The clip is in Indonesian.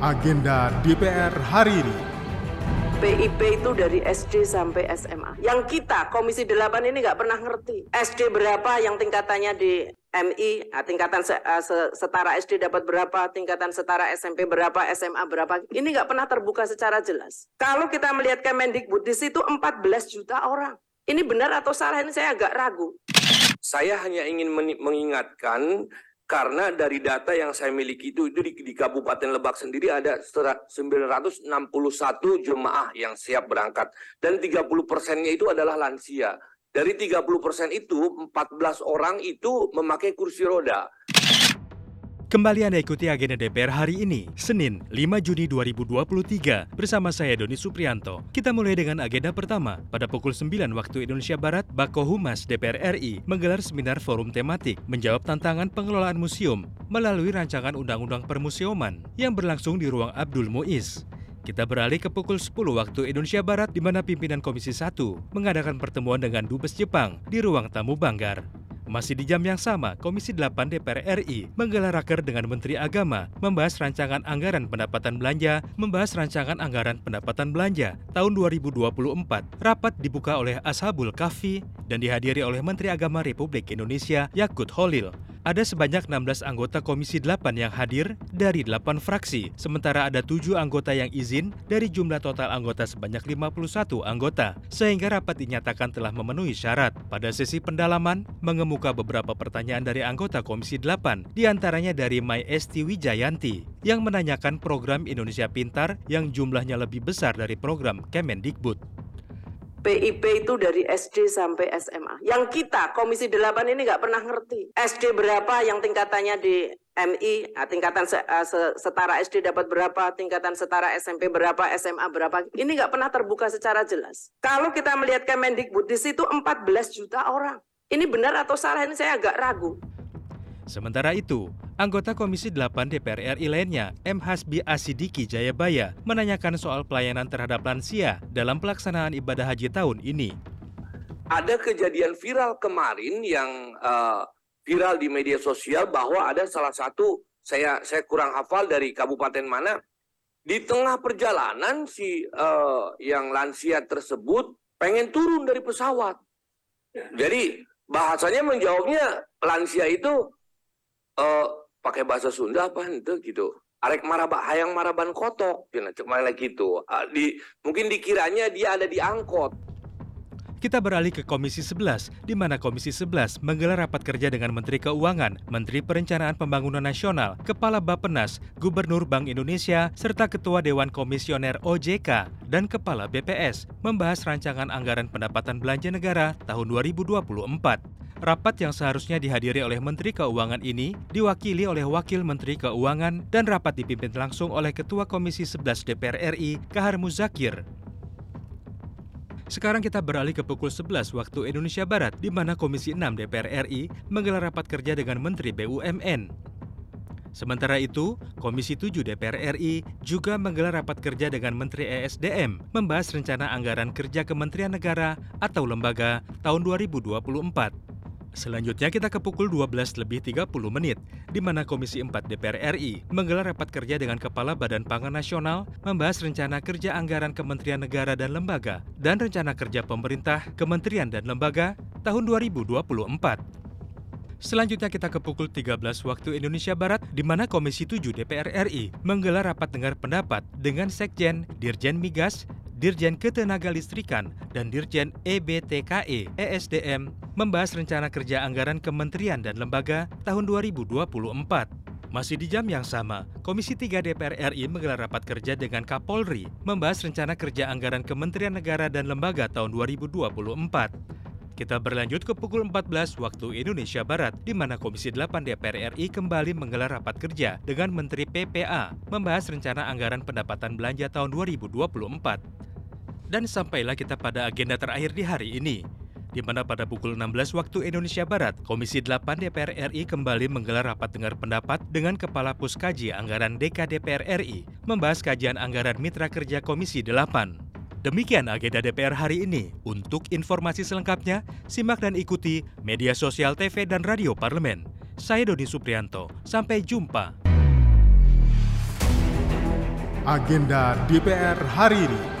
agenda DPR hari ini. PIP itu dari SD sampai SMA. Yang kita, Komisi 8 ini nggak pernah ngerti. SD berapa yang tingkatannya di MI, nah, tingkatan se, uh, setara SD dapat berapa, tingkatan setara SMP berapa, SMA berapa. Ini nggak pernah terbuka secara jelas. Kalau kita melihat Kemendikbud, di situ 14 juta orang. Ini benar atau salah, ini saya agak ragu. Saya hanya ingin mengingatkan karena dari data yang saya miliki itu, itu di, di Kabupaten Lebak sendiri ada 961 jemaah yang siap berangkat dan 30 persennya itu adalah lansia. Dari 30 persen itu 14 orang itu memakai kursi roda. Kembali Anda ikuti agenda DPR hari ini, Senin 5 Juni 2023, bersama saya Doni Suprianto. Kita mulai dengan agenda pertama. Pada pukul 9 waktu Indonesia Barat, Bako Humas DPR RI menggelar seminar forum tematik menjawab tantangan pengelolaan museum melalui rancangan Undang-Undang Permuseuman yang berlangsung di ruang Abdul Muiz. Kita beralih ke pukul 10 waktu Indonesia Barat di mana pimpinan Komisi 1 mengadakan pertemuan dengan Dubes Jepang di ruang tamu Banggar. Masih di jam yang sama, Komisi 8 DPR RI menggelar raker dengan Menteri Agama, membahas rancangan anggaran pendapatan belanja, membahas rancangan anggaran pendapatan belanja tahun 2024. Rapat dibuka oleh Ashabul Kahfi dan dihadiri oleh Menteri Agama Republik Indonesia Yakut Holil. Ada sebanyak 16 anggota Komisi 8 yang hadir dari 8 fraksi, sementara ada 7 anggota yang izin dari jumlah total anggota sebanyak 51 anggota, sehingga rapat dinyatakan telah memenuhi syarat. Pada sesi pendalaman, mengemuka beberapa pertanyaan dari anggota Komisi 8, di antaranya dari Mai Esti Wijayanti, yang menanyakan program Indonesia Pintar yang jumlahnya lebih besar dari program Kemendikbud. PIP itu dari SD sampai SMA. Yang kita, Komisi 8 ini nggak pernah ngerti. SD berapa yang tingkatannya di MI, nah, tingkatan eh, setara SD dapat berapa, tingkatan setara SMP berapa, SMA berapa. Ini nggak pernah terbuka secara jelas. Kalau kita melihat Kemendikbud, di situ 14 juta orang. Ini benar atau salah, ini saya agak ragu. Sementara itu, anggota Komisi 8 DPR RI lainnya, M. Hasbi Asidiki Jayabaya, menanyakan soal pelayanan terhadap lansia dalam pelaksanaan ibadah haji tahun ini. Ada kejadian viral kemarin yang uh, viral di media sosial bahwa ada salah satu saya saya kurang hafal dari kabupaten mana di tengah perjalanan si uh, yang lansia tersebut pengen turun dari pesawat. Jadi bahasanya menjawabnya lansia itu uh, pakai bahasa Sunda apa itu gitu. Arek maraba hayang maraban kotok. Cina lagi gitu di mungkin dikiranya dia ada di angkot. Kita beralih ke Komisi 11, di mana Komisi 11 menggelar rapat kerja dengan Menteri Keuangan, Menteri Perencanaan Pembangunan Nasional, Kepala Bappenas, Gubernur Bank Indonesia, serta Ketua Dewan Komisioner OJK dan Kepala BPS membahas rancangan anggaran pendapatan belanja negara tahun 2024. Rapat yang seharusnya dihadiri oleh Menteri Keuangan ini diwakili oleh Wakil Menteri Keuangan dan rapat dipimpin langsung oleh Ketua Komisi 11 DPR RI, Kahar Muzakir. Sekarang kita beralih ke pukul 11 waktu Indonesia Barat, di mana Komisi 6 DPR RI menggelar rapat kerja dengan Menteri BUMN. Sementara itu, Komisi 7 DPR RI juga menggelar rapat kerja dengan Menteri ESDM membahas rencana anggaran kerja Kementerian Negara atau lembaga tahun 2024. Selanjutnya kita ke pukul 12 lebih 30 menit, di mana Komisi 4 DPR RI menggelar rapat kerja dengan Kepala Badan Pangan Nasional membahas rencana kerja anggaran Kementerian Negara dan Lembaga dan rencana kerja pemerintah Kementerian dan Lembaga tahun 2024. Selanjutnya kita ke pukul 13 waktu Indonesia Barat di mana Komisi 7 DPR RI menggelar rapat dengar pendapat dengan Sekjen, Dirjen Migas, Dirjen Ketenaga Listrikan, dan Dirjen EBTKE ESDM membahas rencana kerja anggaran kementerian dan lembaga tahun 2024. Masih di jam yang sama, Komisi 3 DPR RI menggelar rapat kerja dengan Kapolri membahas rencana kerja anggaran Kementerian Negara dan Lembaga tahun 2024. Kita berlanjut ke pukul 14 waktu Indonesia Barat, di mana Komisi 8 DPR RI kembali menggelar rapat kerja dengan Menteri PPA, membahas rencana anggaran pendapatan belanja tahun 2024. Dan sampailah kita pada agenda terakhir di hari ini, di mana pada pukul 16 waktu Indonesia Barat, Komisi 8 DPR RI kembali menggelar rapat dengar pendapat dengan Kepala Puskaji Anggaran DKDPR RI, membahas kajian anggaran mitra kerja Komisi 8. Demikian agenda DPR hari ini. Untuk informasi selengkapnya, simak dan ikuti media sosial TV dan radio parlemen. Saya Dodi Suprianto. Sampai jumpa. Agenda DPR hari ini.